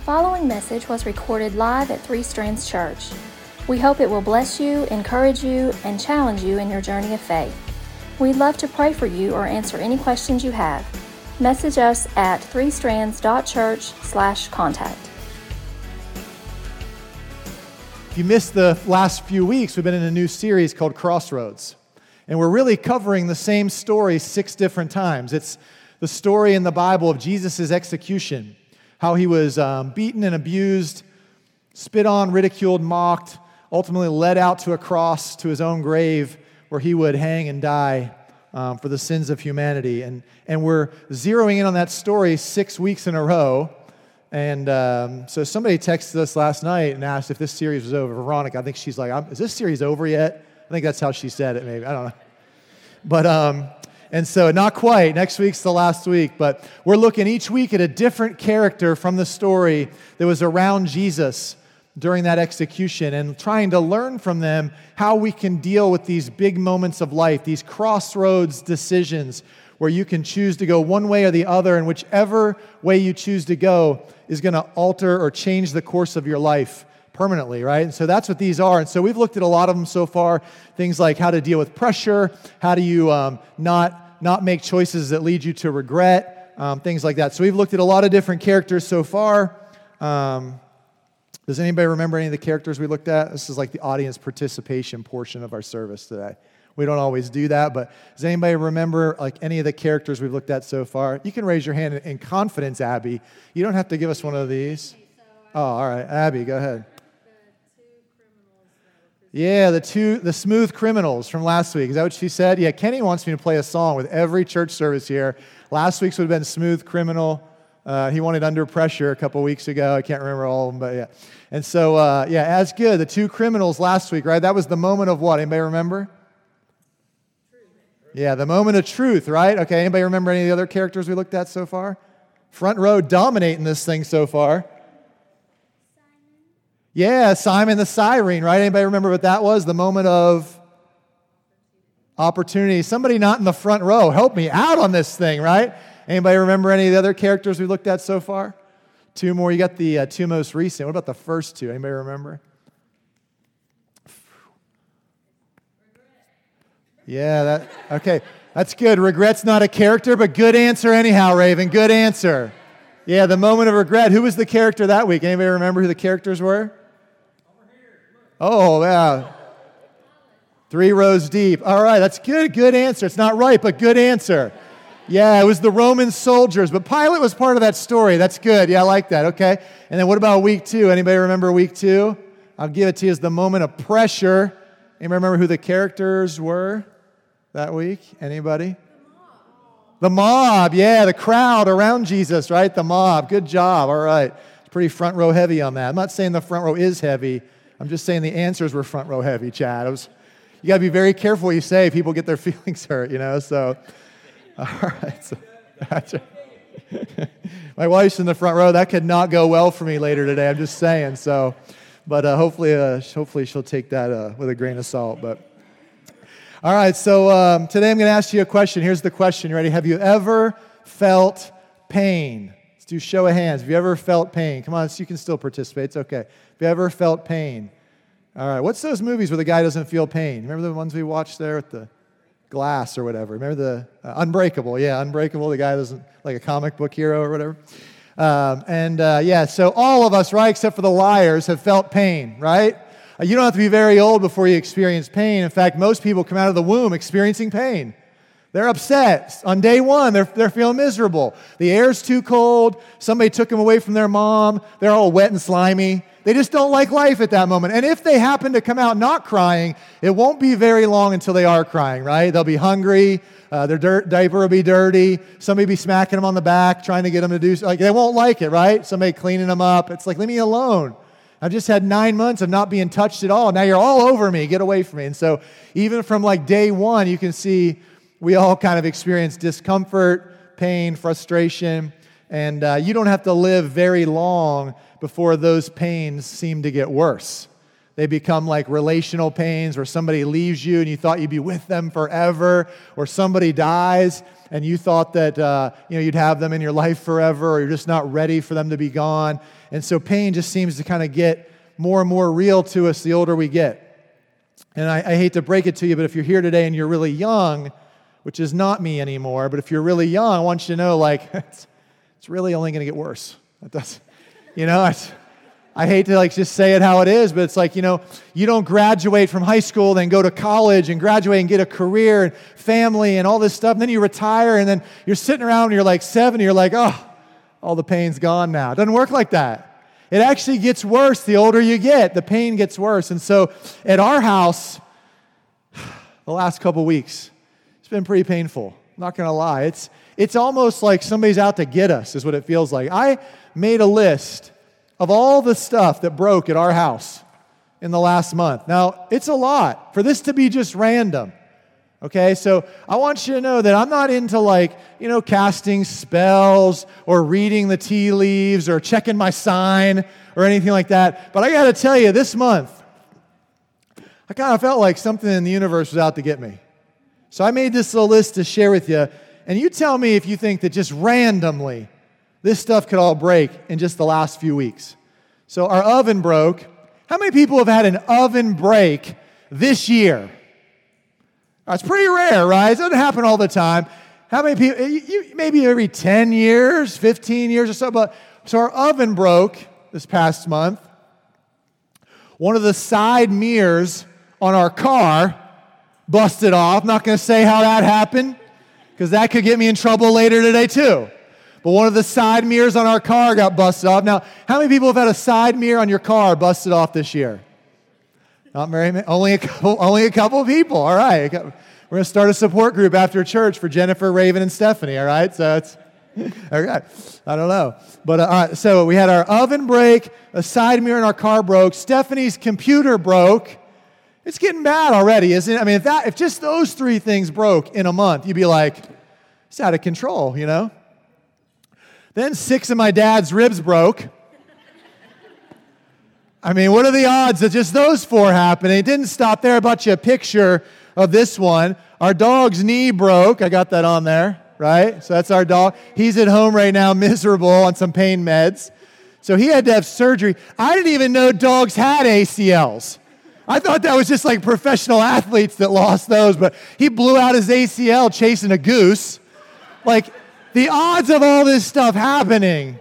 The following message was recorded live at Three Strands Church. We hope it will bless you, encourage you, and challenge you in your journey of faith. We'd love to pray for you or answer any questions you have. Message us at threestrands.church/contact. If you missed the last few weeks, we've been in a new series called Crossroads. And we're really covering the same story six different times. It's the story in the Bible of Jesus' execution, how he was um, beaten and abused, spit on, ridiculed, mocked, ultimately led out to a cross to his own grave where he would hang and die um, for the sins of humanity. And, and we're zeroing in on that story six weeks in a row. And um, so somebody texted us last night and asked if this series was over. Veronica, I think she's like, is this series over yet? I think that's how she said it, maybe. I don't know. But um, and so, not quite. Next week's the last week, but we're looking each week at a different character from the story that was around Jesus during that execution and trying to learn from them how we can deal with these big moments of life, these crossroads decisions where you can choose to go one way or the other, and whichever way you choose to go is going to alter or change the course of your life permanently, right? And so that's what these are. And so we've looked at a lot of them so far things like how to deal with pressure, how do you um, not, not make choices that lead you to regret, um, things like that. So we've looked at a lot of different characters so far. Um, does anybody remember any of the characters we looked at? This is like the audience participation portion of our service today. We don't always do that, but does anybody remember like any of the characters we've looked at so far? You can raise your hand in confidence, Abby. You don't have to give us one of these. Oh, all right. Abby, go ahead. Yeah, the two, the smooth criminals from last week. Is that what she said? Yeah, Kenny wants me to play a song with every church service here. Last week's would have been smooth criminal. Uh, he wanted under pressure a couple weeks ago. I can't remember all of them, but yeah. And so, uh, yeah, as good. The two criminals last week, right? That was the moment of what? Anybody remember? Yeah, the moment of truth, right? Okay, anybody remember any of the other characters we looked at so far? Front row dominating this thing so far. Yeah, Simon the Cyrene, right? Anybody remember what that was? The moment of opportunity. Somebody not in the front row, help me out on this thing, right? Anybody remember any of the other characters we looked at so far? Two more. You got the uh, two most recent. What about the first two? Anybody remember? Yeah, that okay. That's good. Regret's not a character, but good answer anyhow, Raven. Good answer. Yeah, the moment of regret. Who was the character that week? Anybody remember who the characters were? Oh, yeah. Three rows deep. All right, that's good. Good answer. It's not right, but good answer. Yeah, it was the Roman soldiers, but Pilate was part of that story. That's good. Yeah, I like that. Okay. And then what about week two? Anybody remember week two? I'll give it to you as the moment of pressure. Anybody remember who the characters were that week? Anybody? The mob, yeah, the crowd around Jesus, right? The mob. Good job. All right. It's pretty front row heavy on that. I'm not saying the front row is heavy, I'm just saying the answers were front row heavy, Chad. Was, you got to be very careful what you say. People get their feelings hurt, you know? So, all right. So, My wife's in the front row. That could not go well for me later today. I'm just saying. So, but uh, hopefully, uh, hopefully she'll take that uh, with a grain of salt. But all right. So um, today I'm going to ask you a question. Here's the question. You ready? Have you ever felt pain? Do show of hands. Have you ever felt pain? Come on, you can still participate. It's okay. Have you ever felt pain? All right, what's those movies where the guy doesn't feel pain? Remember the ones we watched there with the glass or whatever? Remember the uh, Unbreakable? Yeah, Unbreakable. The guy doesn't, like a comic book hero or whatever. Um, and uh, yeah, so all of us, right, except for the liars, have felt pain, right? Uh, you don't have to be very old before you experience pain. In fact, most people come out of the womb experiencing pain. They're upset. On day one, they're, they're feeling miserable. The air's too cold. Somebody took them away from their mom. They're all wet and slimy. They just don't like life at that moment. And if they happen to come out not crying, it won't be very long until they are crying, right? They'll be hungry. Uh, their dirt, diaper will be dirty. Somebody be smacking them on the back, trying to get them to do like they won't like it, right? Somebody cleaning them up. It's like, leave me alone. I've just had nine months of not being touched at all. Now you're all over me. Get away from me. And so, even from like day one, you can see we all kind of experience discomfort, pain, frustration, and uh, you don't have to live very long before those pains seem to get worse. They become like relational pains where somebody leaves you and you thought you'd be with them forever, or somebody dies and you thought that uh, you know, you'd have them in your life forever, or you're just not ready for them to be gone. And so pain just seems to kind of get more and more real to us the older we get. And I, I hate to break it to you, but if you're here today and you're really young, which is not me anymore, but if you're really young, I want you to know like it's, it's really only going to get worse. That does, you know, I hate to like just say it how it is, but it's like, you know, you don't graduate from high school, then go to college and graduate and get a career and family and all this stuff. And then you retire and then you're sitting around and you're like 70, you're like, oh, all the pain's gone now. It doesn't work like that. It actually gets worse the older you get. The pain gets worse. And so at our house, the last couple weeks, been pretty painful. Not to lie. It's, it's almost like somebody's out to get us, is what it feels like. I made a list of all the stuff that broke at our house in the last month. Now, it's a lot for this to be just random. Okay, so I want you to know that I'm not into like, you know, casting spells or reading the tea leaves or checking my sign or anything like that. But I got to tell you, this month, I kind of felt like something in the universe was out to get me. So I made this little list to share with you. And you tell me if you think that just randomly this stuff could all break in just the last few weeks. So our oven broke. How many people have had an oven break this year? It's pretty rare, right? It doesn't happen all the time. How many people? You, maybe every 10 years, 15 years or so. But so our oven broke this past month. One of the side mirrors on our car busted off. Not going to say how that happened because that could get me in trouble later today too. But one of the side mirrors on our car got busted off. Now, how many people have had a side mirror on your car busted off this year? Not very many. Only a couple, only a couple people. All right. We're going to start a support group after church for Jennifer, Raven, and Stephanie. All right. So it's, okay. I don't know. But uh, so we had our oven break, a side mirror in our car broke, Stephanie's computer broke. It's getting bad already, isn't it? I mean, if that, if just those three things broke in a month, you'd be like, it's out of control, you know? Then six of my dad's ribs broke. I mean, what are the odds that just those four happened? It didn't stop there. I brought you a picture of this one. Our dog's knee broke. I got that on there, right? So that's our dog. He's at home right now, miserable on some pain meds. So he had to have surgery. I didn't even know dogs had ACLs. I thought that was just like professional athletes that lost those, but he blew out his ACL chasing a goose. Like, the odds of all this stuff happening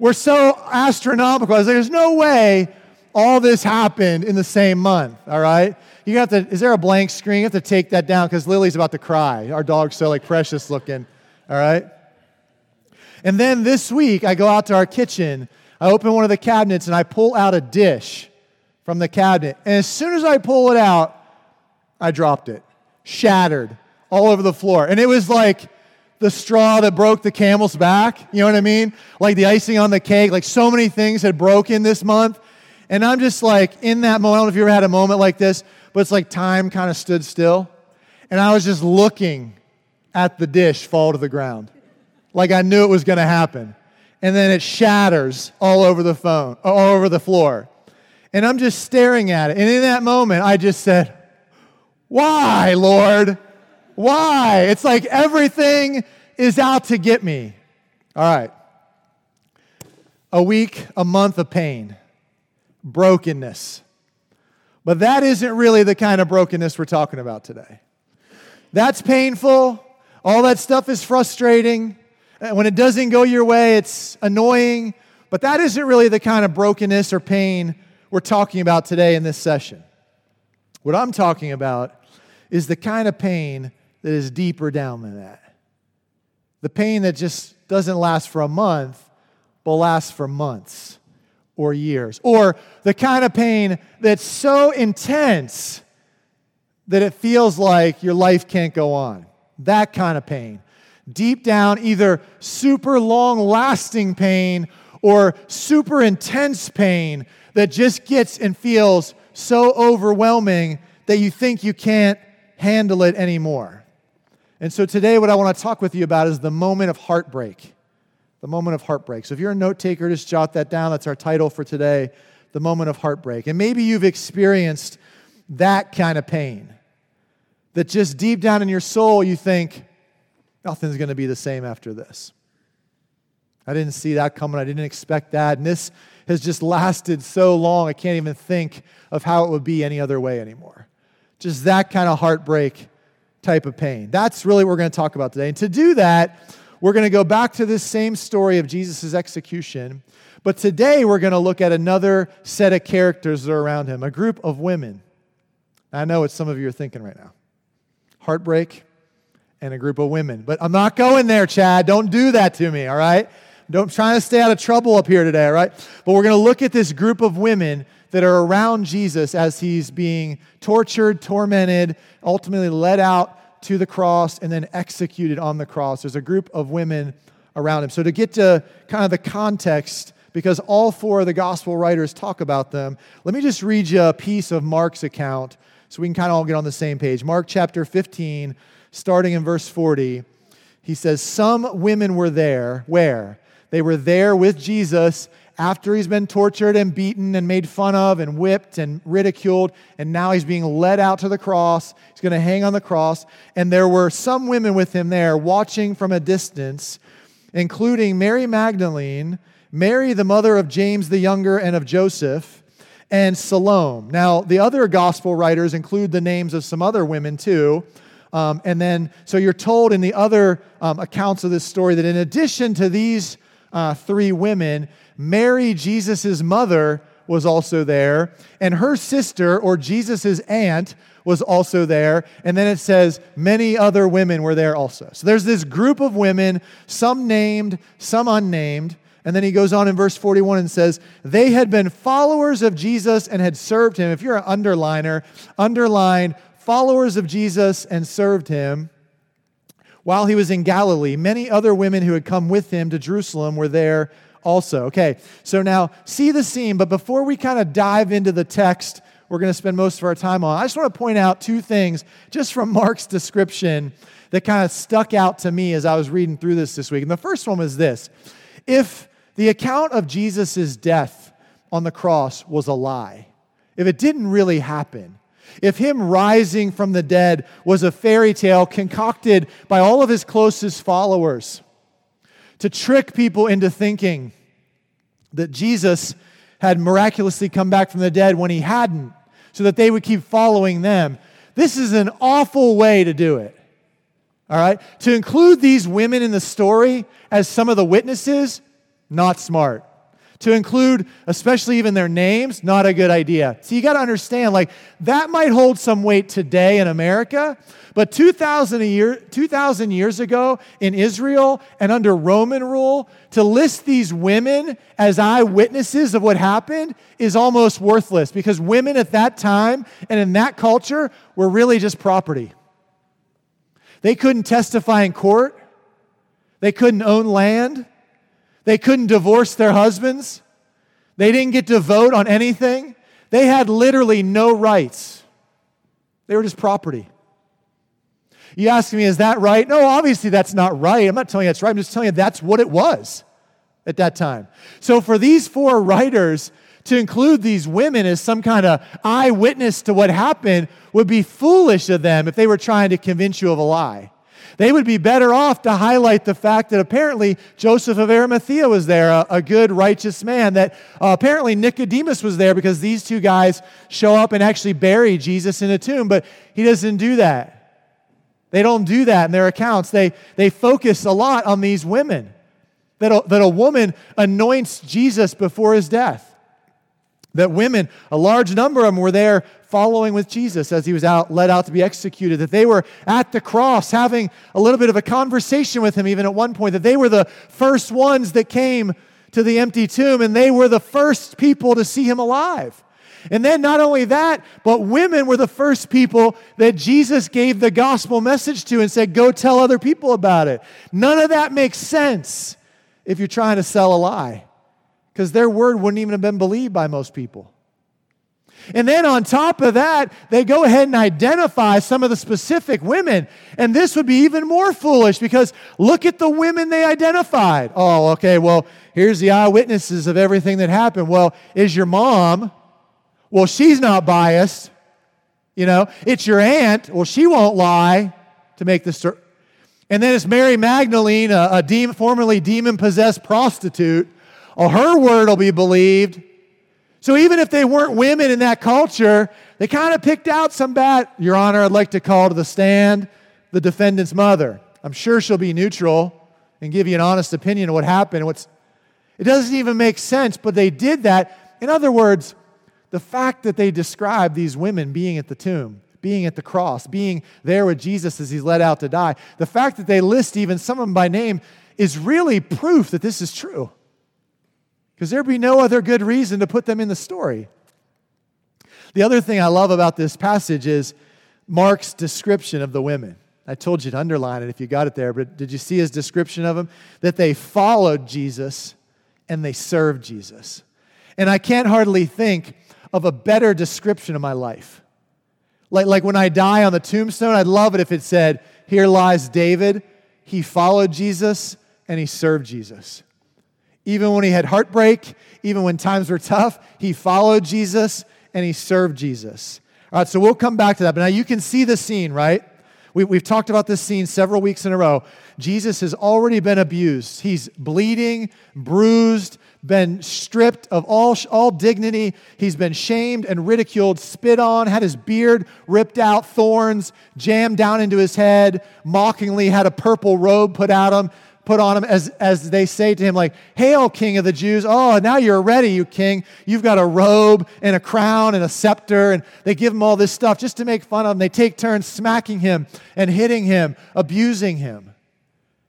were so astronomical. I was like, there's no way all this happened in the same month, all right? You have to, is there a blank screen? You have to take that down because Lily's about to cry. Our dog's so like precious looking, all right? And then this week, I go out to our kitchen, I open one of the cabinets, and I pull out a dish from the cabinet. And as soon as I pull it out, I dropped it, shattered all over the floor. And it was like, the straw that broke the camel's back. You know what I mean? Like the icing on the cake. Like so many things had broken this month. And I'm just like in that moment. I don't know if you ever had a moment like this, but it's like time kind of stood still. And I was just looking at the dish fall to the ground. Like I knew it was going to happen. And then it shatters all over the phone, all over the floor. And I'm just staring at it. And in that moment, I just said, Why, Lord? Why? It's like everything is out to get me. All right. A week, a month of pain, brokenness. But that isn't really the kind of brokenness we're talking about today. That's painful. All that stuff is frustrating. Uh, when it doesn't go your way, it's annoying. But that isn't really the kind of brokenness or pain we're talking about today in this session. What I'm talking about is the kind of pain that is deeper down than that. The pain that just doesn't last for a month, but lasts for months or years. Or the kind of pain that's so intense that it feels like your life can't go on. That kind of pain. Deep down, either super long lasting pain or super intense pain that just gets and feels so overwhelming that you think you can't handle it anymore. And so today, what I want to talk with you about is the moment of heartbreak. The moment of heartbreak. So if you're a note taker, just jot that down. That's our title for today the moment of heartbreak. And maybe you've experienced that kind of pain. That just deep down in your soul, you think, nothing's going to be the same after this. I didn't see that coming. I didn't expect that. And this has just lasted so long, I can't even think of how it would be any other way anymore. Just that kind of heartbreak type of pain. That's really what we're going to talk about today. And to do that, we're going to go back to this same story of Jesus' execution. But today, we're going to look at another set of characters that are around him, a group of women. I know what some of you are thinking right now heartbreak and a group of women. But I'm not going there, Chad. Don't do that to me, all right? Don't try to stay out of trouble up here today, right? But we're going to look at this group of women that are around Jesus as he's being tortured, tormented, ultimately led out to the cross, and then executed on the cross. There's a group of women around him. So, to get to kind of the context, because all four of the gospel writers talk about them, let me just read you a piece of Mark's account so we can kind of all get on the same page. Mark chapter 15, starting in verse 40, he says, Some women were there. Where? They were there with Jesus after he's been tortured and beaten and made fun of and whipped and ridiculed, and now he's being led out to the cross. He's going to hang on the cross. And there were some women with him there watching from a distance, including Mary Magdalene, Mary, the mother of James the Younger and of Joseph, and Salome. Now, the other gospel writers include the names of some other women too. Um, and then, so you're told in the other um, accounts of this story that in addition to these uh, three women, Mary, Jesus' mother, was also there, and her sister, or Jesus' aunt, was also there. And then it says many other women were there also. So there's this group of women, some named, some unnamed. And then he goes on in verse 41 and says, They had been followers of Jesus and had served him. If you're an underliner, underline followers of Jesus and served him. While he was in Galilee, many other women who had come with him to Jerusalem were there also. Okay, so now see the scene, but before we kind of dive into the text, we're going to spend most of our time on. I just want to point out two things just from Mark's description that kind of stuck out to me as I was reading through this this week. And the first one was this if the account of Jesus' death on the cross was a lie, if it didn't really happen, if him rising from the dead was a fairy tale concocted by all of his closest followers to trick people into thinking that Jesus had miraculously come back from the dead when he hadn't, so that they would keep following them. This is an awful way to do it. All right? To include these women in the story as some of the witnesses, not smart. To include, especially even their names, not a good idea. So you got to understand, like, that might hold some weight today in America, but 2,000, a year, 2,000 years ago in Israel and under Roman rule, to list these women as eyewitnesses of what happened is almost worthless because women at that time and in that culture were really just property. They couldn't testify in court, they couldn't own land. They couldn't divorce their husbands. They didn't get to vote on anything. They had literally no rights. They were just property. You ask me, is that right? No, obviously that's not right. I'm not telling you that's right. I'm just telling you that's what it was at that time. So for these four writers to include these women as some kind of eyewitness to what happened would be foolish of them if they were trying to convince you of a lie. They would be better off to highlight the fact that apparently Joseph of Arimathea was there, a, a good, righteous man, that uh, apparently Nicodemus was there because these two guys show up and actually bury Jesus in a tomb, but he doesn't do that. They don't do that in their accounts. They, they focus a lot on these women, that a, that a woman anoints Jesus before his death. That women, a large number of them, were there following with Jesus as he was out, led out to be executed, that they were at the cross having a little bit of a conversation with him, even at one point, that they were the first ones that came to the empty tomb and they were the first people to see him alive. And then not only that, but women were the first people that Jesus gave the gospel message to and said, Go tell other people about it. None of that makes sense if you're trying to sell a lie, because their word wouldn't even have been believed by most people. And then on top of that, they go ahead and identify some of the specific women. And this would be even more foolish because look at the women they identified. Oh, okay, well, here's the eyewitnesses of everything that happened. Well, is your mom? Well, she's not biased. You know, it's your aunt. Well, she won't lie to make the story. And then it's Mary Magdalene, a, a formerly demon possessed prostitute. Oh, her word will be believed. So even if they weren't women in that culture, they kind of picked out some bad. Your Honor, I'd like to call to the stand the defendant's mother. I'm sure she'll be neutral and give you an honest opinion of what happened. What's, it doesn't even make sense, but they did that. In other words, the fact that they describe these women being at the tomb, being at the cross, being there with Jesus as he's led out to die, the fact that they list even some of them by name is really proof that this is true. Because there'd be no other good reason to put them in the story. The other thing I love about this passage is Mark's description of the women. I told you to underline it if you got it there, but did you see his description of them? That they followed Jesus and they served Jesus. And I can't hardly think of a better description of my life. Like, like when I die on the tombstone, I'd love it if it said, Here lies David. He followed Jesus and he served Jesus. Even when he had heartbreak, even when times were tough, he followed Jesus and he served Jesus. All right, so we'll come back to that. But now you can see the scene, right? We, we've talked about this scene several weeks in a row. Jesus has already been abused. He's bleeding, bruised, been stripped of all, all dignity. He's been shamed and ridiculed, spit on, had his beard ripped out, thorns jammed down into his head, mockingly had a purple robe put out him, put on him as, as they say to him, like, Hail, King of the Jews. Oh, now you're ready, you king. You've got a robe and a crown and a scepter. And they give him all this stuff just to make fun of him. They take turns smacking him and hitting him, abusing him.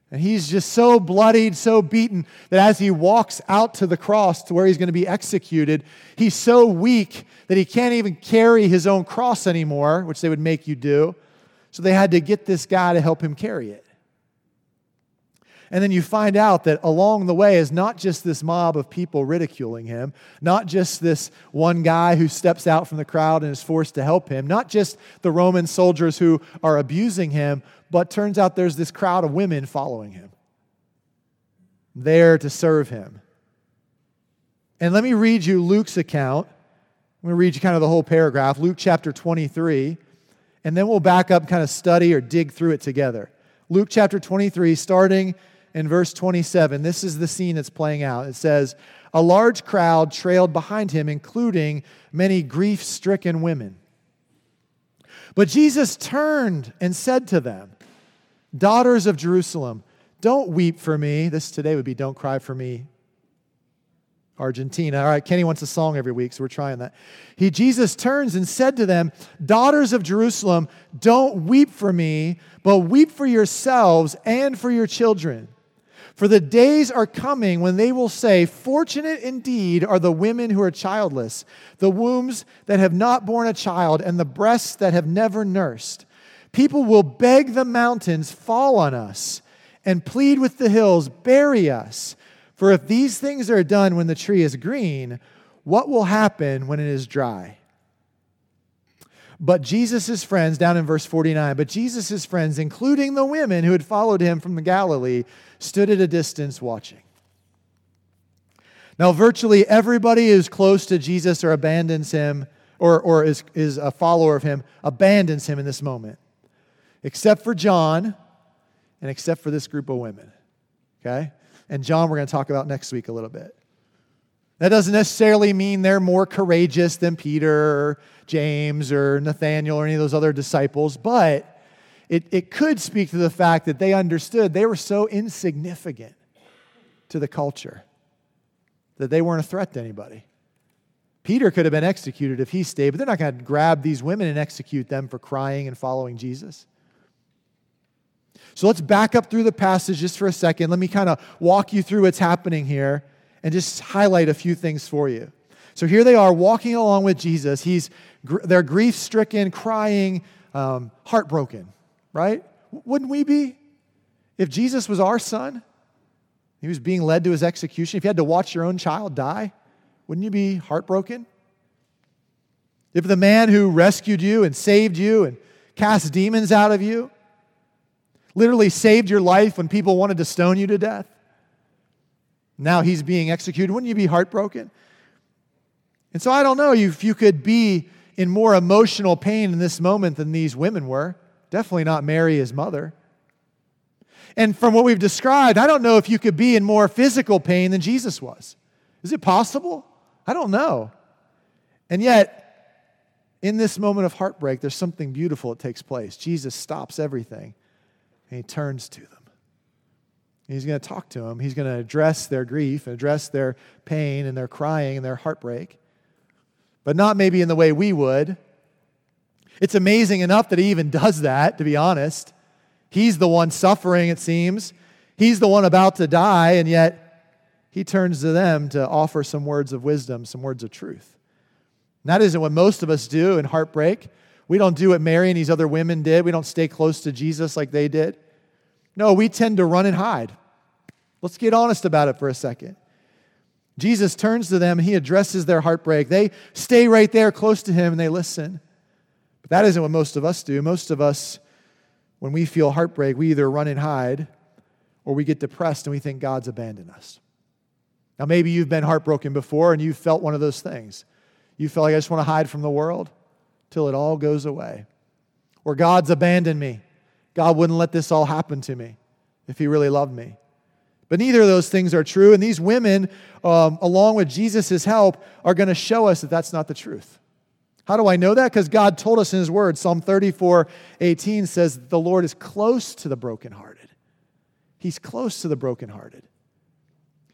And he's just so bloodied, so beaten, that as he walks out to the cross to where he's going to be executed, he's so weak that he can't even carry his own cross anymore, which they would make you do. So they had to get this guy to help him carry it. And then you find out that along the way is not just this mob of people ridiculing him, not just this one guy who steps out from the crowd and is forced to help him, not just the Roman soldiers who are abusing him, but turns out there's this crowd of women following him, there to serve him. And let me read you Luke's account. I'm going to read you kind of the whole paragraph, Luke chapter 23, and then we'll back up, kind of study or dig through it together. Luke chapter 23, starting in verse 27. This is the scene that's playing out. It says, A large crowd trailed behind him, including many grief stricken women. But Jesus turned and said to them, Daughters of Jerusalem, don't weep for me. This today would be Don't Cry for Me, Argentina. All right, Kenny wants a song every week, so we're trying that. He, Jesus turns and said to them, Daughters of Jerusalem, don't weep for me, but weep for yourselves and for your children. For the days are coming when they will say, Fortunate indeed are the women who are childless, the wombs that have not borne a child, and the breasts that have never nursed. People will beg the mountains, Fall on us, and plead with the hills, Bury us. For if these things are done when the tree is green, what will happen when it is dry? But Jesus' friends, down in verse 49, but Jesus' friends, including the women who had followed him from the Galilee, stood at a distance watching. Now, virtually everybody who's close to Jesus or abandons him or, or is, is a follower of him abandons him in this moment, except for John and except for this group of women. Okay? And John, we're going to talk about next week a little bit. That doesn't necessarily mean they're more courageous than Peter or James or Nathaniel or any of those other disciples, but it, it could speak to the fact that they understood they were so insignificant to the culture that they weren't a threat to anybody. Peter could have been executed if he stayed, but they're not going to grab these women and execute them for crying and following Jesus. So let's back up through the passage just for a second. Let me kind of walk you through what's happening here and just highlight a few things for you. So here they are walking along with Jesus. He's, they're grief stricken, crying, um, heartbroken, right? Wouldn't we be? If Jesus was our son, he was being led to his execution. If you had to watch your own child die, wouldn't you be heartbroken? If the man who rescued you and saved you and cast demons out of you, literally saved your life when people wanted to stone you to death, now he's being executed, wouldn't you be heartbroken? And so I don't know if you could be in more emotional pain in this moment than these women were. Definitely not Mary, his mother. And from what we've described, I don't know if you could be in more physical pain than Jesus was. Is it possible? I don't know. And yet, in this moment of heartbreak, there's something beautiful that takes place. Jesus stops everything and he turns to them. He's going to talk to them. He's going to address their grief and address their pain and their crying and their heartbreak, but not maybe in the way we would. It's amazing enough that he even does that, to be honest. He's the one suffering, it seems. He's the one about to die, and yet he turns to them to offer some words of wisdom, some words of truth. And that isn't what most of us do in heartbreak. We don't do what Mary and these other women did. We don't stay close to Jesus like they did. No, we tend to run and hide. Let's get honest about it for a second. Jesus turns to them, he addresses their heartbreak. They stay right there close to him and they listen. But that isn't what most of us do. Most of us, when we feel heartbreak, we either run and hide or we get depressed and we think God's abandoned us. Now, maybe you've been heartbroken before and you've felt one of those things. You feel like I just want to hide from the world till it all goes away. Or God's abandoned me. God wouldn't let this all happen to me if He really loved me. But neither of those things are true. And these women, um, along with Jesus' help, are going to show us that that's not the truth. How do I know that? Because God told us in His Word. Psalm 34 18 says, The Lord is close to the brokenhearted. He's close to the brokenhearted.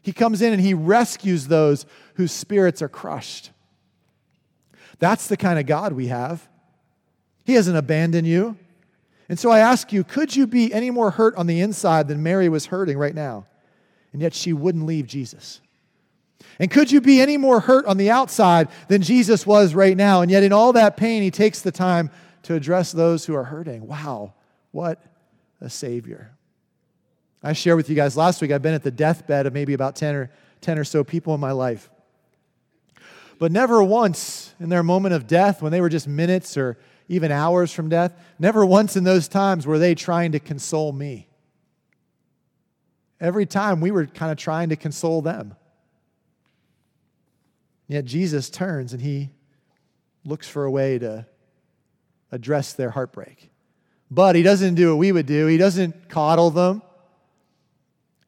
He comes in and He rescues those whose spirits are crushed. That's the kind of God we have. He hasn't abandoned you. And so I ask you, could you be any more hurt on the inside than Mary was hurting right now? And yet she wouldn't leave Jesus. And could you be any more hurt on the outside than Jesus was right now? And yet, in all that pain, he takes the time to address those who are hurting. Wow, what a Savior. I shared with you guys last week, I've been at the deathbed of maybe about 10 or, 10 or so people in my life. But never once in their moment of death, when they were just minutes or even hours from death, never once in those times were they trying to console me. Every time we were kind of trying to console them. Yet Jesus turns and he looks for a way to address their heartbreak. But he doesn't do what we would do. He doesn't coddle them.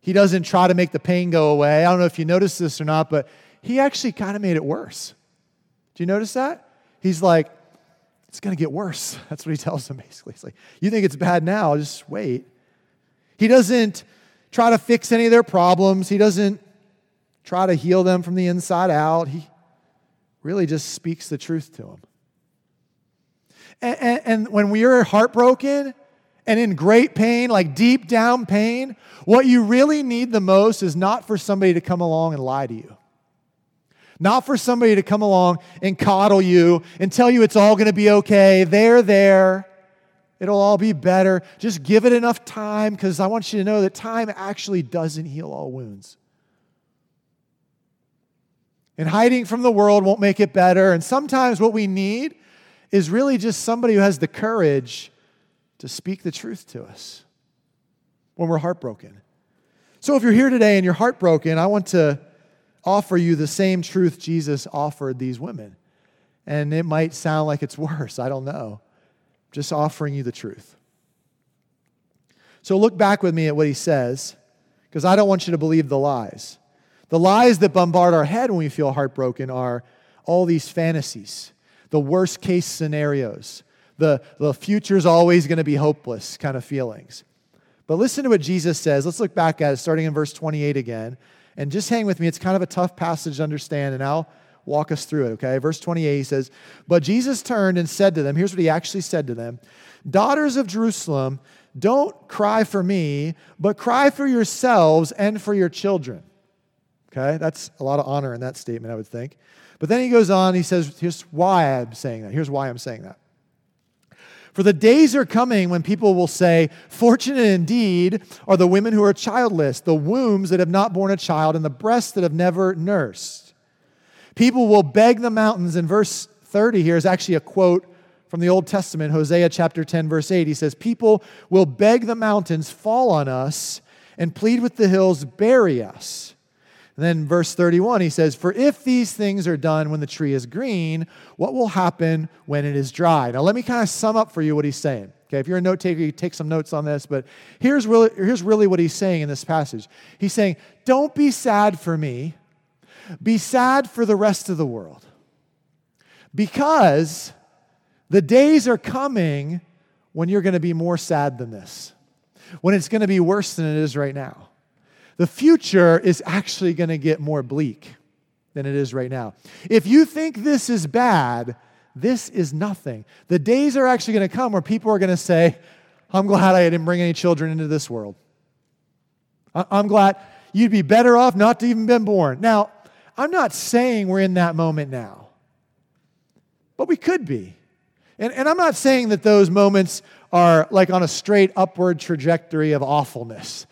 He doesn't try to make the pain go away. I don't know if you noticed this or not, but he actually kind of made it worse. Do you notice that? He's like, it's going to get worse. That's what he tells them basically. He's like, you think it's bad now, just wait. He doesn't try to fix any of their problems, he doesn't try to heal them from the inside out. He really just speaks the truth to them. And, and, and when we are heartbroken, and in great pain, like deep down pain, what you really need the most is not for somebody to come along and lie to you. Not for somebody to come along and coddle you and tell you it's all going to be okay. They're there. It'll all be better. Just give it enough time because I want you to know that time actually doesn't heal all wounds. And hiding from the world won't make it better. And sometimes what we need is really just somebody who has the courage to speak the truth to us when we're heartbroken. So if you're here today and you're heartbroken, I want to offer you the same truth Jesus offered these women. And it might sound like it's worse. I don't know. Just offering you the truth. So look back with me at what he says, because I don't want you to believe the lies. The lies that bombard our head when we feel heartbroken are all these fantasies, the worst case scenarios, the, the future's always going to be hopeless kind of feelings. But listen to what Jesus says. Let's look back at it, starting in verse 28 again. And just hang with me. It's kind of a tough passage to understand, and I'll walk us through it, okay? Verse 28 he says, But Jesus turned and said to them, here's what he actually said to them Daughters of Jerusalem, don't cry for me, but cry for yourselves and for your children. Okay? That's a lot of honor in that statement, I would think. But then he goes on, he says, Here's why I'm saying that. Here's why I'm saying that. For the days are coming when people will say, Fortunate indeed are the women who are childless, the wombs that have not borne a child, and the breasts that have never nursed. People will beg the mountains in verse 30 here is actually a quote from the Old Testament, Hosea chapter 10, verse 8. He says, People will beg the mountains, fall on us, and plead with the hills, bury us. And then verse 31, he says, For if these things are done when the tree is green, what will happen when it is dry? Now, let me kind of sum up for you what he's saying. Okay, if you're a note taker, you take some notes on this, but here's really, here's really what he's saying in this passage. He's saying, Don't be sad for me, be sad for the rest of the world. Because the days are coming when you're going to be more sad than this, when it's going to be worse than it is right now. The future is actually going to get more bleak than it is right now. If you think this is bad, this is nothing. The days are actually going to come where people are going to say, I'm glad I didn't bring any children into this world. I'm glad you'd be better off not to even been born. Now, I'm not saying we're in that moment now, but we could be. And, and I'm not saying that those moments are like on a straight upward trajectory of awfulness.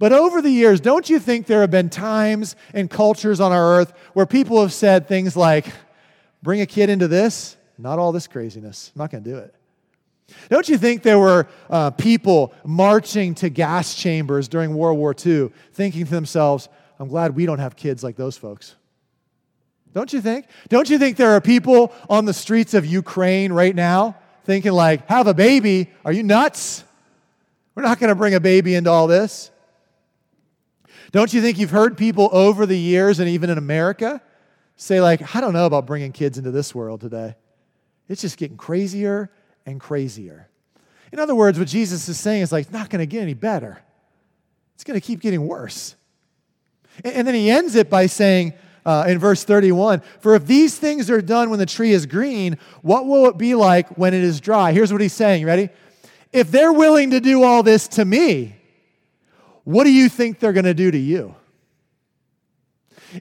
But over the years, don't you think there have been times and cultures on our earth where people have said things like, bring a kid into this? Not all this craziness. I'm not going to do it. Don't you think there were uh, people marching to gas chambers during World War II thinking to themselves, I'm glad we don't have kids like those folks? Don't you think? Don't you think there are people on the streets of Ukraine right now thinking, like, have a baby? Are you nuts? We're not going to bring a baby into all this. Don't you think you've heard people over the years and even in America say, like, I don't know about bringing kids into this world today? It's just getting crazier and crazier. In other words, what Jesus is saying is like, it's not going to get any better. It's going to keep getting worse. And then he ends it by saying, uh, in verse 31 For if these things are done when the tree is green, what will it be like when it is dry? Here's what he's saying. Ready? If they're willing to do all this to me, what do you think they're going to do to you?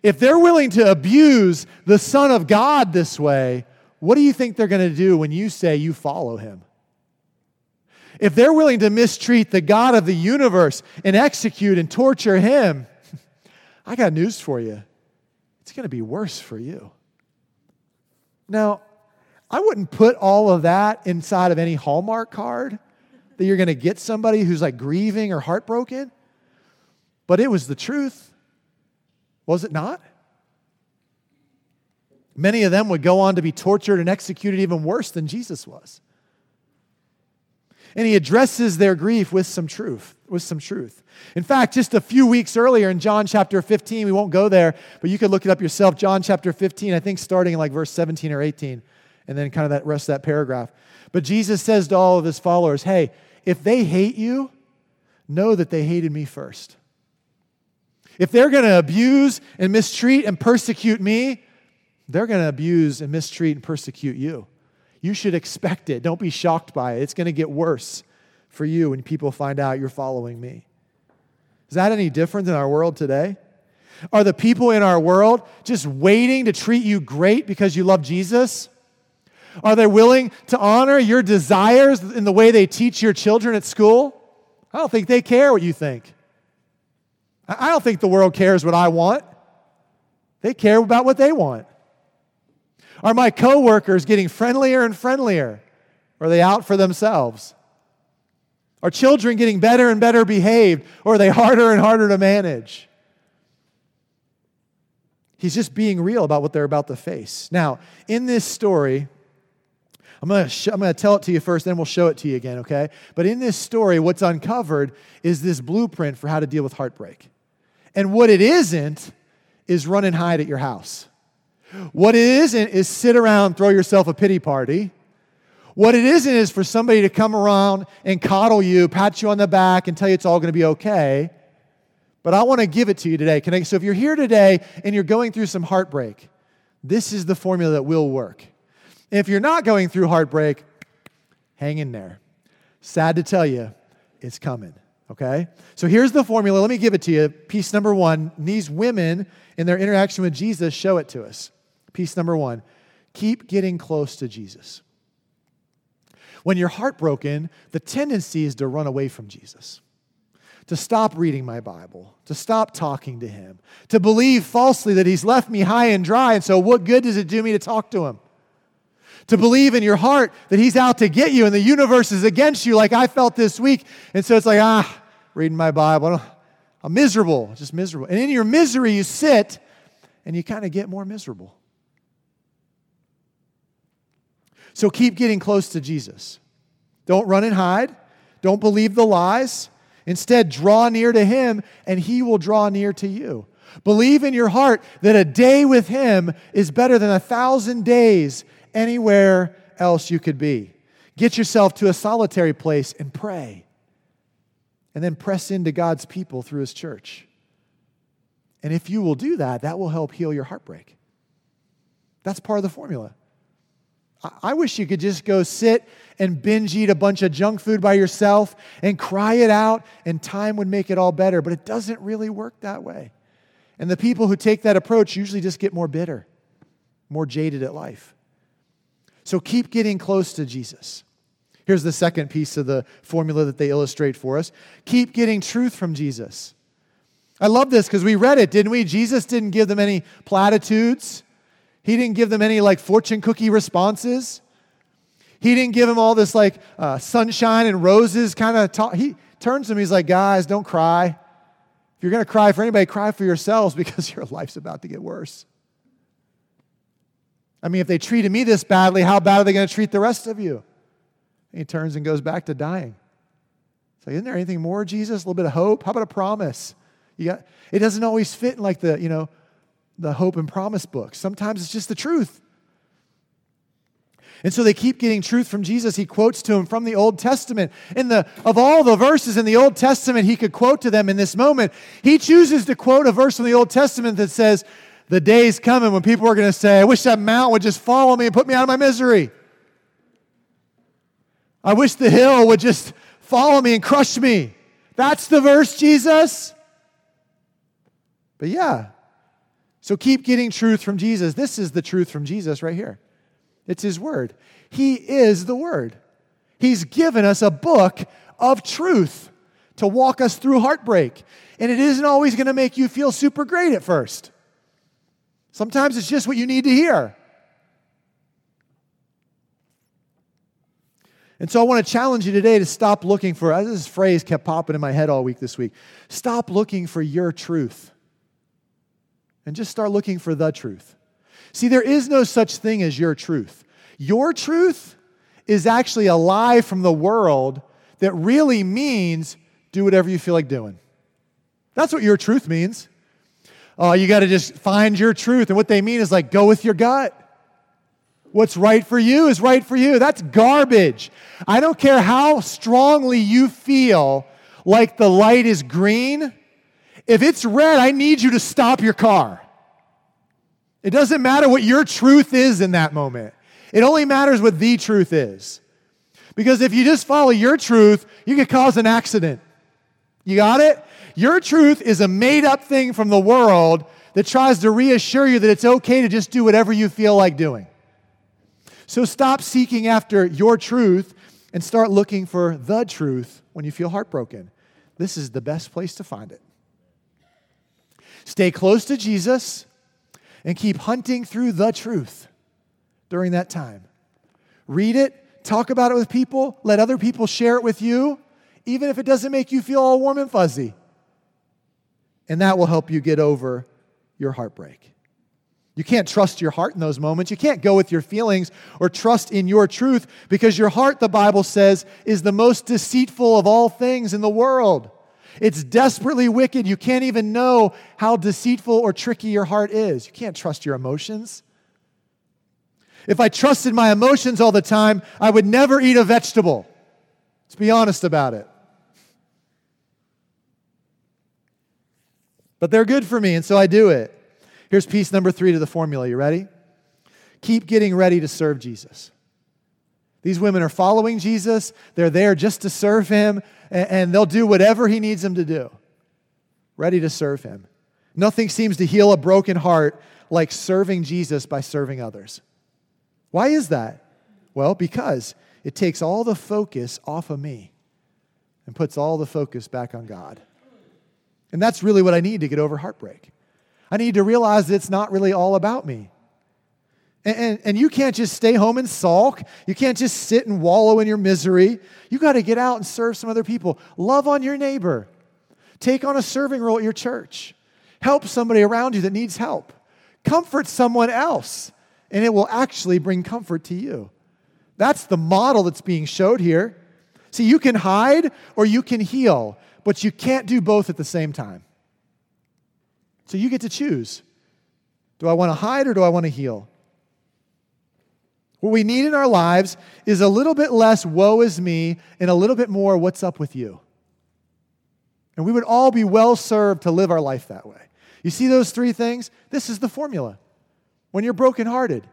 If they're willing to abuse the Son of God this way, what do you think they're going to do when you say you follow him? If they're willing to mistreat the God of the universe and execute and torture him, I got news for you it's going to be worse for you. Now, I wouldn't put all of that inside of any Hallmark card that you're going to get somebody who's like grieving or heartbroken, but it was the truth. Was it not? Many of them would go on to be tortured and executed even worse than Jesus was. And he addresses their grief with some truth, with some truth. In fact, just a few weeks earlier in John chapter 15, we won't go there, but you could look it up yourself. John chapter 15, I think starting in like verse 17 or 18, and then kind of that rest of that paragraph. But Jesus says to all of his followers, Hey, if they hate you, know that they hated me first. If they're going to abuse and mistreat and persecute me, they're going to abuse and mistreat and persecute you. You should expect it. Don't be shocked by it. It's going to get worse for you when people find out you're following me. Is that any different in our world today? Are the people in our world just waiting to treat you great because you love Jesus? Are they willing to honor your desires in the way they teach your children at school? I don't think they care what you think. I don't think the world cares what I want. They care about what they want. Are my coworkers getting friendlier and friendlier? Or are they out for themselves? Are children getting better and better behaved, or are they harder and harder to manage? He's just being real about what they're about to face. Now, in this story, I'm going to sh- I'm going to tell it to you first, then we'll show it to you again, okay? But in this story, what's uncovered is this blueprint for how to deal with heartbreak. And what it isn't is run and hide at your house. What it isn't is sit around, throw yourself a pity party. What it isn't is for somebody to come around and coddle you, pat you on the back, and tell you it's all going to be okay. But I want to give it to you today. I, so if you're here today and you're going through some heartbreak, this is the formula that will work. if you're not going through heartbreak, hang in there. Sad to tell you, it's coming. Okay? So here's the formula. Let me give it to you. Piece number one these women, in their interaction with Jesus, show it to us. Piece number one keep getting close to Jesus. When you're heartbroken, the tendency is to run away from Jesus, to stop reading my Bible, to stop talking to him, to believe falsely that he's left me high and dry, and so what good does it do me to talk to him? To believe in your heart that He's out to get you and the universe is against you, like I felt this week. And so it's like, ah, reading my Bible, I'm miserable, just miserable. And in your misery, you sit and you kind of get more miserable. So keep getting close to Jesus. Don't run and hide. Don't believe the lies. Instead, draw near to Him, and He will draw near to you. Believe in your heart that a day with Him is better than a thousand days anywhere else you could be. Get yourself to a solitary place and pray. And then press into God's people through His church. And if you will do that, that will help heal your heartbreak. That's part of the formula. I wish you could just go sit and binge eat a bunch of junk food by yourself and cry it out, and time would make it all better. But it doesn't really work that way. And the people who take that approach usually just get more bitter, more jaded at life. So keep getting close to Jesus. Here's the second piece of the formula that they illustrate for us keep getting truth from Jesus. I love this because we read it, didn't we? Jesus didn't give them any platitudes. He didn't give them any like fortune cookie responses. He didn't give them all this like uh, sunshine and roses kind of talk. He turns to them, he's like, guys, don't cry. If you're going to cry for anybody, cry for yourselves because your life's about to get worse. I mean, if they treated me this badly, how bad are they going to treat the rest of you? And he turns and goes back to dying. It's like, isn't there anything more, Jesus? A little bit of hope? How about a promise? You got, it doesn't always fit in like the, you know, the hope and promise book. Sometimes it's just the truth. And so they keep getting truth from Jesus. He quotes to them from the Old Testament. In the, of all the verses in the Old Testament he could quote to them in this moment, he chooses to quote a verse from the Old Testament that says, The day's coming when people are going to say, I wish that mountain would just follow me and put me out of my misery. I wish the hill would just follow me and crush me. That's the verse, Jesus. But yeah, so keep getting truth from Jesus. This is the truth from Jesus right here. It's His Word. He is the Word. He's given us a book of truth to walk us through heartbreak. And it isn't always going to make you feel super great at first. Sometimes it's just what you need to hear. And so I want to challenge you today to stop looking for, this phrase kept popping in my head all week this week. Stop looking for your truth and just start looking for the truth. See, there is no such thing as your truth. Your truth is actually a lie from the world that really means do whatever you feel like doing. That's what your truth means. Oh, you got to just find your truth. And what they mean is like, go with your gut. What's right for you is right for you. That's garbage. I don't care how strongly you feel like the light is green if it's red, I need you to stop your car. It doesn't matter what your truth is in that moment. It only matters what the truth is. Because if you just follow your truth, you could cause an accident. You got it? Your truth is a made up thing from the world that tries to reassure you that it's okay to just do whatever you feel like doing. So stop seeking after your truth and start looking for the truth when you feel heartbroken. This is the best place to find it. Stay close to Jesus and keep hunting through the truth during that time. Read it, talk about it with people, let other people share it with you, even if it doesn't make you feel all warm and fuzzy. And that will help you get over your heartbreak. You can't trust your heart in those moments. You can't go with your feelings or trust in your truth because your heart, the Bible says, is the most deceitful of all things in the world. It's desperately wicked. You can't even know how deceitful or tricky your heart is. You can't trust your emotions. If I trusted my emotions all the time, I would never eat a vegetable. Let's be honest about it. But they're good for me, and so I do it. Here's piece number three to the formula. You ready? Keep getting ready to serve Jesus. These women are following Jesus. They're there just to serve him, and they'll do whatever he needs them to do, ready to serve him. Nothing seems to heal a broken heart like serving Jesus by serving others. Why is that? Well, because it takes all the focus off of me and puts all the focus back on God. And that's really what I need to get over heartbreak. I need to realize that it's not really all about me. And, and, and, you can't just stay home and sulk. You can't just sit and wallow in your misery. You got to get out and serve some other people. Love on your neighbor. Take on a serving role at your church. Help somebody around you that needs help. Comfort someone else, and it will actually bring comfort to you. That's the model that's being showed here. See, you can hide or you can heal, but you can't do both at the same time. So you get to choose. Do I want to hide or do I want to heal? What we need in our lives is a little bit less woe is me and a little bit more what's up with you. And we would all be well served to live our life that way. You see those three things? This is the formula. When you're brokenhearted,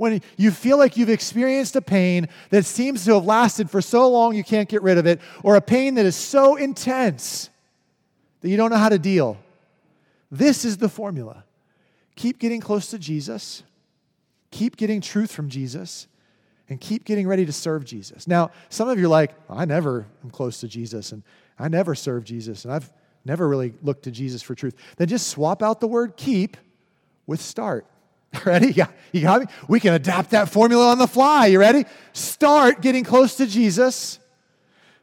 when you feel like you've experienced a pain that seems to have lasted for so long you can't get rid of it, or a pain that is so intense that you don't know how to deal, this is the formula. Keep getting close to Jesus, keep getting truth from Jesus, and keep getting ready to serve Jesus. Now, some of you are like, I never am close to Jesus, and I never serve Jesus, and I've never really looked to Jesus for truth. Then just swap out the word keep with start. Ready? Yeah, you got me? We can adapt that formula on the fly. You ready? Start getting close to Jesus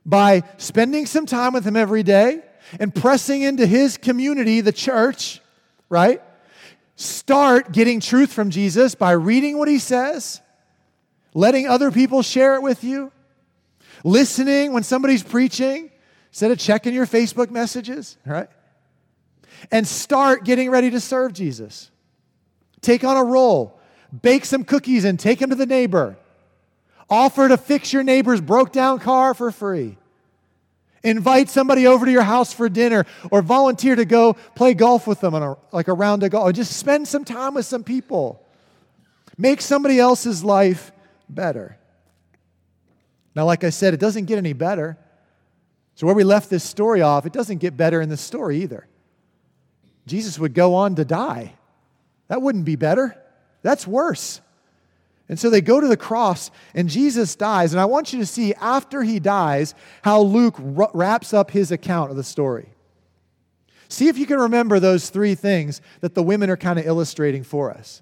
by spending some time with Him every day and pressing into His community, the church, right? Start getting truth from Jesus by reading what He says, letting other people share it with you, listening when somebody's preaching, instead of checking your Facebook messages, right? And start getting ready to serve Jesus. Take on a role, bake some cookies and take them to the neighbor. Offer to fix your neighbor's broke down car for free. Invite somebody over to your house for dinner or volunteer to go play golf with them on a, like a round of golf. Or just spend some time with some people. Make somebody else's life better. Now, like I said, it doesn't get any better. So, where we left this story off, it doesn't get better in the story either. Jesus would go on to die. That wouldn't be better. That's worse. And so they go to the cross, and Jesus dies. And I want you to see after he dies how Luke wraps up his account of the story. See if you can remember those three things that the women are kind of illustrating for us.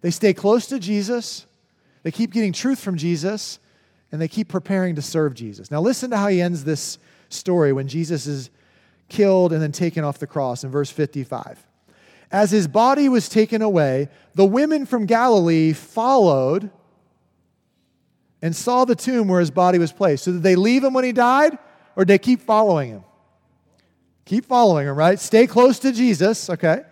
They stay close to Jesus, they keep getting truth from Jesus, and they keep preparing to serve Jesus. Now, listen to how he ends this story when Jesus is killed and then taken off the cross in verse 55. As his body was taken away, the women from Galilee followed and saw the tomb where his body was placed. So did they leave him when he died or did they keep following him? Keep following him, right? Stay close to Jesus, okay?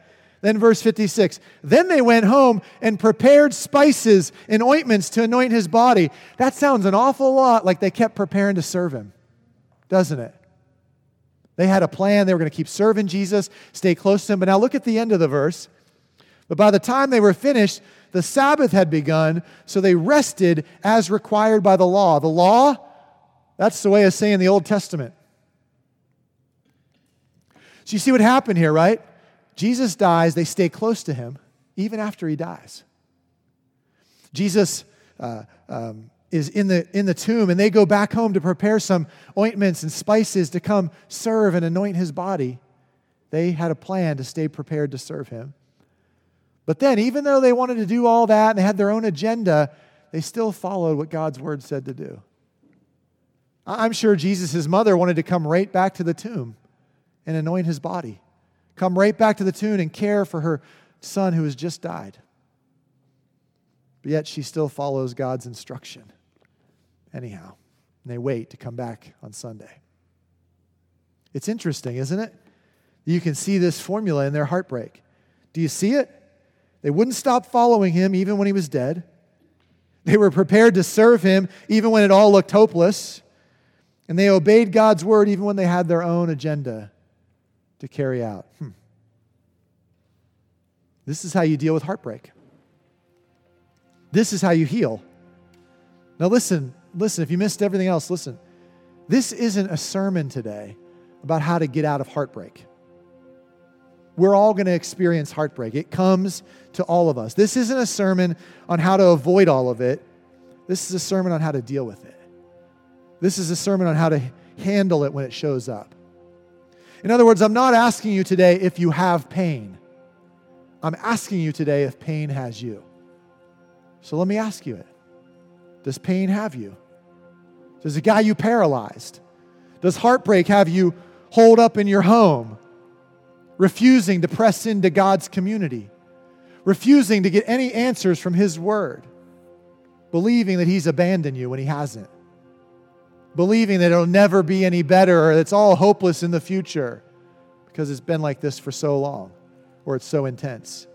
Then verse 56. Then they went home and prepared spices and ointments to anoint his body. That sounds an awful lot like they kept preparing to serve him doesn't it? They had a plan. They were going to keep serving Jesus, stay close to him. But now look at the end of the verse. But by the time they were finished, the Sabbath had begun, so they rested as required by the law. The law, that's the way of saying the Old Testament. So you see what happened here, right? Jesus dies, they stay close to him even after he dies. Jesus uh, um, is in the, in the tomb, and they go back home to prepare some ointments and spices to come serve and anoint his body. They had a plan to stay prepared to serve him. But then, even though they wanted to do all that and they had their own agenda, they still followed what God's word said to do. I'm sure Jesus' mother wanted to come right back to the tomb and anoint his body, come right back to the tomb and care for her son who has just died. But yet she still follows God's instruction anyhow. And they wait to come back on Sunday. It's interesting, isn't it? You can see this formula in their heartbreak. Do you see it? They wouldn't stop following him even when he was dead. They were prepared to serve him even when it all looked hopeless. And they obeyed God's word even when they had their own agenda to carry out. Hmm. This is how you deal with heartbreak. This is how you heal. Now, listen, listen, if you missed everything else, listen. This isn't a sermon today about how to get out of heartbreak. We're all going to experience heartbreak. It comes to all of us. This isn't a sermon on how to avoid all of it. This is a sermon on how to deal with it. This is a sermon on how to handle it when it shows up. In other words, I'm not asking you today if you have pain. I'm asking you today if pain has you. So let me ask you it Does pain have you? Does it got you paralyzed? Does heartbreak have you holed up in your home, refusing to press into God's community, refusing to get any answers from His Word, believing that He's abandoned you when He hasn't, believing that it'll never be any better or it's all hopeless in the future because it's been like this for so long or it's so intense?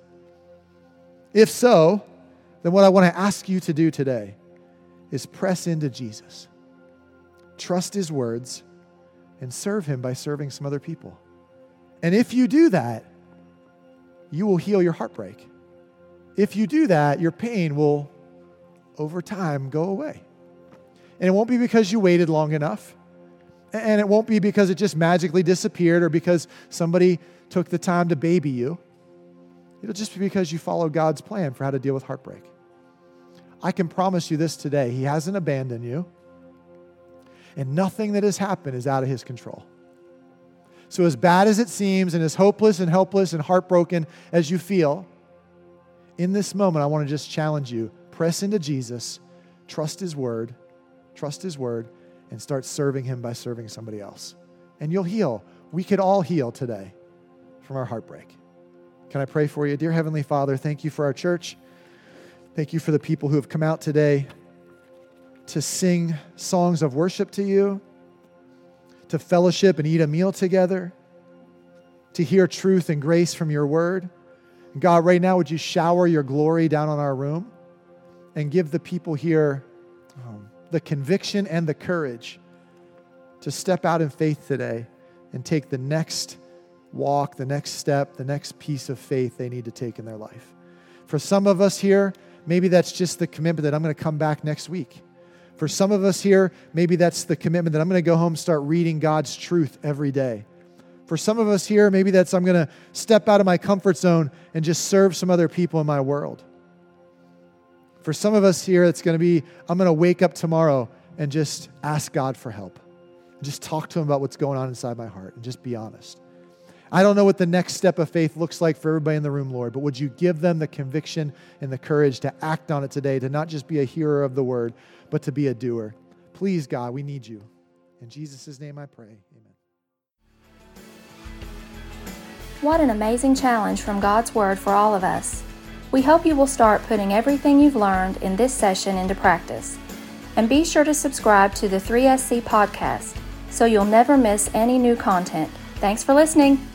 If so, then what I want to ask you to do today is press into Jesus. Trust his words and serve him by serving some other people. And if you do that, you will heal your heartbreak. If you do that, your pain will, over time, go away. And it won't be because you waited long enough. And it won't be because it just magically disappeared or because somebody took the time to baby you. It'll just be because you followed God's plan for how to deal with heartbreak. I can promise you this today He hasn't abandoned you, and nothing that has happened is out of His control. So, as bad as it seems, and as hopeless and helpless and heartbroken as you feel, in this moment, I want to just challenge you press into Jesus, trust His word, trust His word, and start serving Him by serving somebody else. And you'll heal. We could all heal today from our heartbreak. Can I pray for you? Dear Heavenly Father, thank you for our church. Thank you for the people who have come out today to sing songs of worship to you, to fellowship and eat a meal together, to hear truth and grace from your word. God, right now, would you shower your glory down on our room and give the people here um, the conviction and the courage to step out in faith today and take the next walk, the next step, the next piece of faith they need to take in their life. For some of us here, maybe that's just the commitment that I'm going to come back next week. For some of us here, maybe that's the commitment that I'm going to go home and start reading God's truth every day. For some of us here, maybe that's I'm going to step out of my comfort zone and just serve some other people in my world. For some of us here, it's going to be I'm going to wake up tomorrow and just ask God for help. Just talk to Him about what's going on inside my heart and just be honest. I don't know what the next step of faith looks like for everybody in the room, Lord, but would you give them the conviction and the courage to act on it today, to not just be a hearer of the word, but to be a doer? Please, God, we need you. In Jesus' name I pray. Amen. What an amazing challenge from God's Word for all of us. We hope you will start putting everything you've learned in this session into practice. And be sure to subscribe to the 3SC podcast so you'll never miss any new content. Thanks for listening.